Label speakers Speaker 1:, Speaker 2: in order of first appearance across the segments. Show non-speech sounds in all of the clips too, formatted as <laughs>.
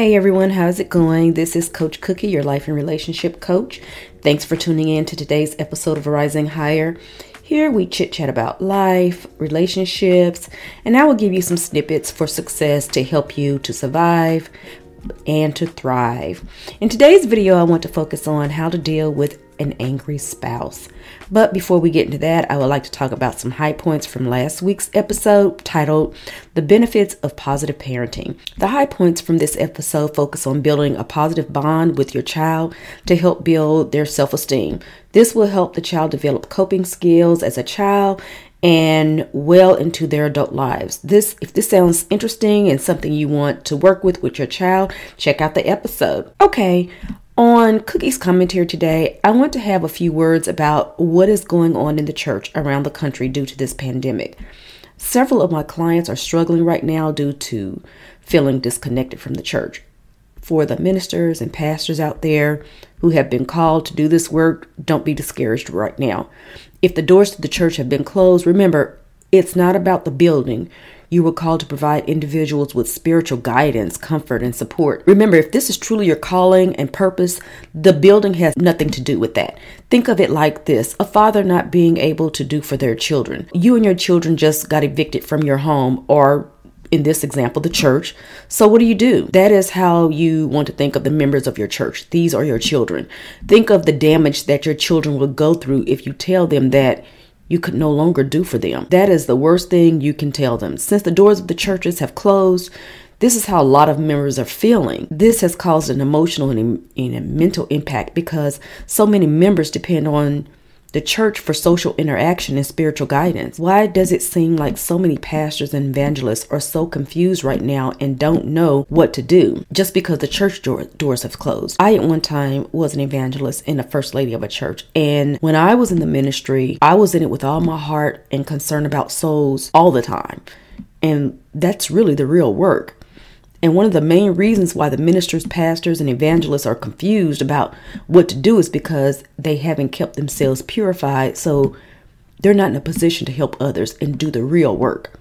Speaker 1: Hey everyone, how's it going? This is Coach Cookie, your life and relationship coach. Thanks for tuning in to today's episode of Rising Higher. Here we chit chat about life, relationships, and I will give you some snippets for success to help you to survive and to thrive. In today's video, I want to focus on how to deal with an angry spouse. But before we get into that, I would like to talk about some high points from last week's episode titled The Benefits of Positive Parenting. The high points from this episode focus on building a positive bond with your child to help build their self esteem. This will help the child develop coping skills as a child and well into their adult lives. This if this sounds interesting and something you want to work with with your child, check out the episode. Okay, on Cookie's commentary today, I want to have a few words about what is going on in the church around the country due to this pandemic. Several of my clients are struggling right now due to feeling disconnected from the church. For the ministers and pastors out there who have been called to do this work, don't be discouraged right now. If the doors to the church have been closed, remember, it's not about the building. You were called to provide individuals with spiritual guidance, comfort, and support. Remember, if this is truly your calling and purpose, the building has nothing to do with that. Think of it like this a father not being able to do for their children. You and your children just got evicted from your home or in this example, the church. So, what do you do? That is how you want to think of the members of your church. These are your children. Think of the damage that your children will go through if you tell them that you could no longer do for them. That is the worst thing you can tell them. Since the doors of the churches have closed, this is how a lot of members are feeling. This has caused an emotional and, and a mental impact because so many members depend on the church for social interaction and spiritual guidance. Why does it seem like so many pastors and evangelists are so confused right now and don't know what to do just because the church door- doors have closed? I, at one time, was an evangelist and a first lady of a church. And when I was in the ministry, I was in it with all my heart and concern about souls all the time. And that's really the real work. And one of the main reasons why the ministers, pastors, and evangelists are confused about what to do is because they haven't kept themselves purified. So they're not in a position to help others and do the real work.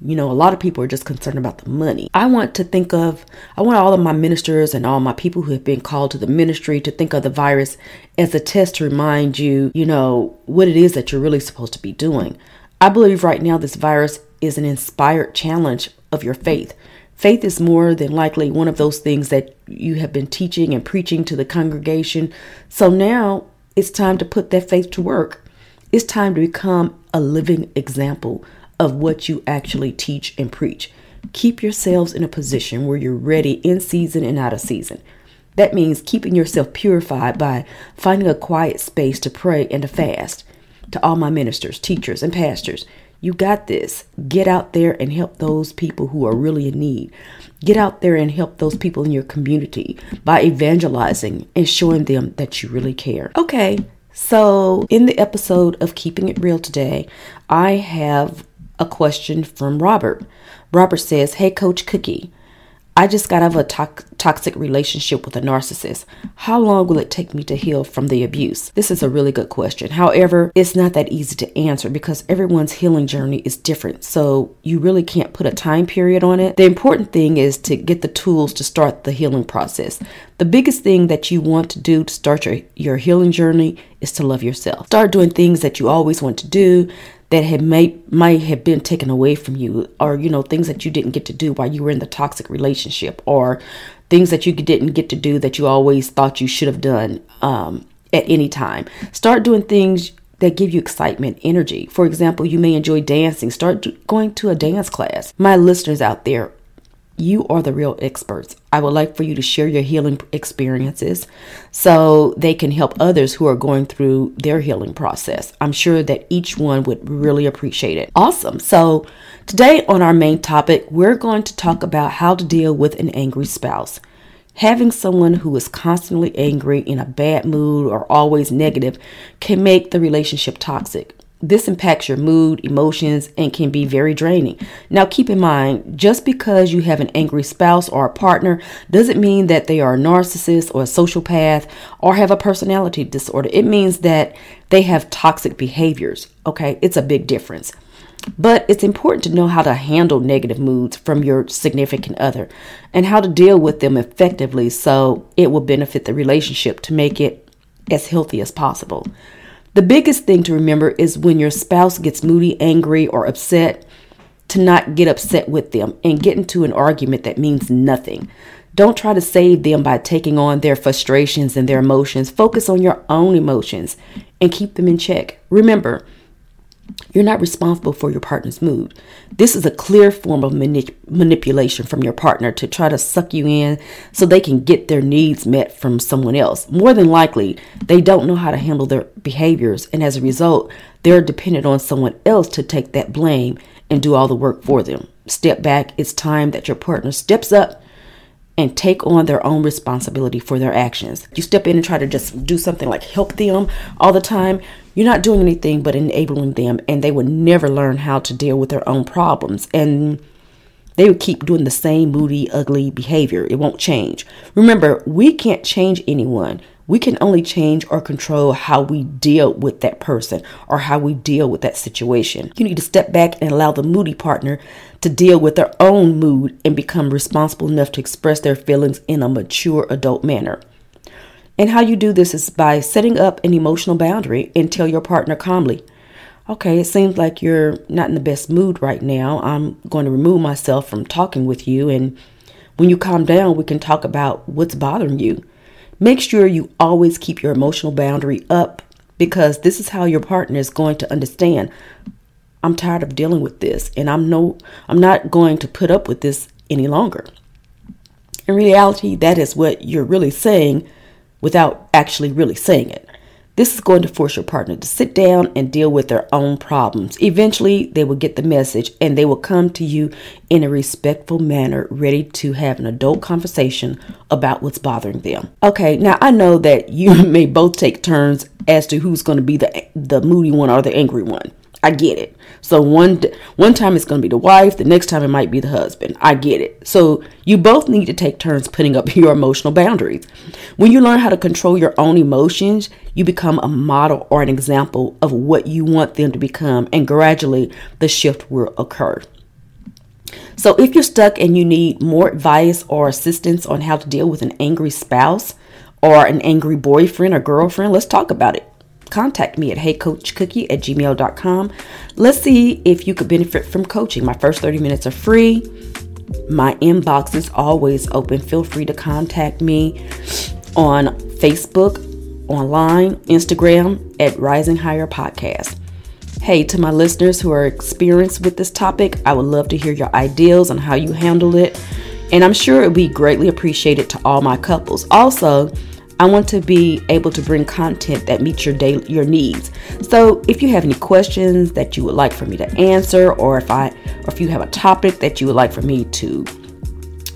Speaker 1: You know, a lot of people are just concerned about the money. I want to think of, I want all of my ministers and all my people who have been called to the ministry to think of the virus as a test to remind you, you know, what it is that you're really supposed to be doing. I believe right now this virus is an inspired challenge of your faith. Faith is more than likely one of those things that you have been teaching and preaching to the congregation. So now it's time to put that faith to work. It's time to become a living example of what you actually teach and preach. Keep yourselves in a position where you're ready in season and out of season. That means keeping yourself purified by finding a quiet space to pray and to fast. To all my ministers, teachers, and pastors, you got this. Get out there and help those people who are really in need. Get out there and help those people in your community by evangelizing and showing them that you really care. Okay, so in the episode of Keeping It Real today, I have a question from Robert. Robert says, Hey, Coach Cookie. I just got out of a to- toxic relationship with a narcissist. How long will it take me to heal from the abuse? This is a really good question. However, it's not that easy to answer because everyone's healing journey is different. So you really can't put a time period on it. The important thing is to get the tools to start the healing process. The biggest thing that you want to do to start your, your healing journey is to love yourself. Start doing things that you always want to do that had may might have been taken away from you or you know things that you didn't get to do while you were in the toxic relationship or things that you didn't get to do that you always thought you should have done um, at any time. Start doing things that give you excitement energy. For example you may enjoy dancing. Start going to a dance class. My listeners out there you are the real experts. I would like for you to share your healing experiences so they can help others who are going through their healing process. I'm sure that each one would really appreciate it. Awesome. So, today on our main topic, we're going to talk about how to deal with an angry spouse. Having someone who is constantly angry, in a bad mood, or always negative can make the relationship toxic. This impacts your mood, emotions, and can be very draining. Now, keep in mind, just because you have an angry spouse or a partner doesn't mean that they are a narcissist or a sociopath or have a personality disorder. It means that they have toxic behaviors. Okay, it's a big difference. But it's important to know how to handle negative moods from your significant other and how to deal with them effectively so it will benefit the relationship to make it as healthy as possible. The biggest thing to remember is when your spouse gets moody, angry, or upset, to not get upset with them and get into an argument that means nothing. Don't try to save them by taking on their frustrations and their emotions. Focus on your own emotions and keep them in check. Remember, you're not responsible for your partner's mood. This is a clear form of manip- manipulation from your partner to try to suck you in so they can get their needs met from someone else. More than likely, they don't know how to handle their behaviors, and as a result, they're dependent on someone else to take that blame and do all the work for them. Step back. It's time that your partner steps up and take on their own responsibility for their actions. You step in and try to just do something like help them all the time, you're not doing anything but enabling them, and they would never learn how to deal with their own problems. And they would keep doing the same moody, ugly behavior. It won't change. Remember, we can't change anyone. We can only change or control how we deal with that person or how we deal with that situation. You need to step back and allow the moody partner to deal with their own mood and become responsible enough to express their feelings in a mature adult manner. And how you do this is by setting up an emotional boundary and tell your partner calmly, okay, it seems like you're not in the best mood right now. I'm going to remove myself from talking with you. And when you calm down, we can talk about what's bothering you. Make sure you always keep your emotional boundary up because this is how your partner is going to understand. I'm tired of dealing with this and I'm no I'm not going to put up with this any longer. In reality, that is what you're really saying without actually really saying it. This is going to force your partner to sit down and deal with their own problems. Eventually, they will get the message and they will come to you in a respectful manner, ready to have an adult conversation about what's bothering them. Okay, now I know that you <laughs> may both take turns as to who's going to be the the moody one or the angry one. I get it. So one one time it's going to be the wife, the next time it might be the husband. I get it. So you both need to take turns putting up <laughs> your emotional boundaries. When you learn how to control your own emotions, you become a model or an example of what you want them to become and gradually the shift will occur. So if you're stuck and you need more advice or assistance on how to deal with an angry spouse or an angry boyfriend or girlfriend, let's talk about it contact me at heycoachcookie at gmail.com. Let's see if you could benefit from coaching. My first 30 minutes are free. My inbox is always open. Feel free to contact me on Facebook, online, Instagram at Rising Higher Podcast. Hey, to my listeners who are experienced with this topic, I would love to hear your ideas on how you handle it. And I'm sure it would be greatly appreciated to all my couples. Also, I want to be able to bring content that meets your daily your needs. So if you have any questions that you would like for me to answer, or if I or if you have a topic that you would like for me to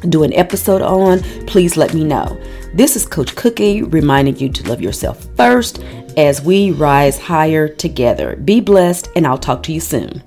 Speaker 1: do an episode on, please let me know. This is Coach Cookie reminding you to love yourself first as we rise higher together. Be blessed, and I'll talk to you soon.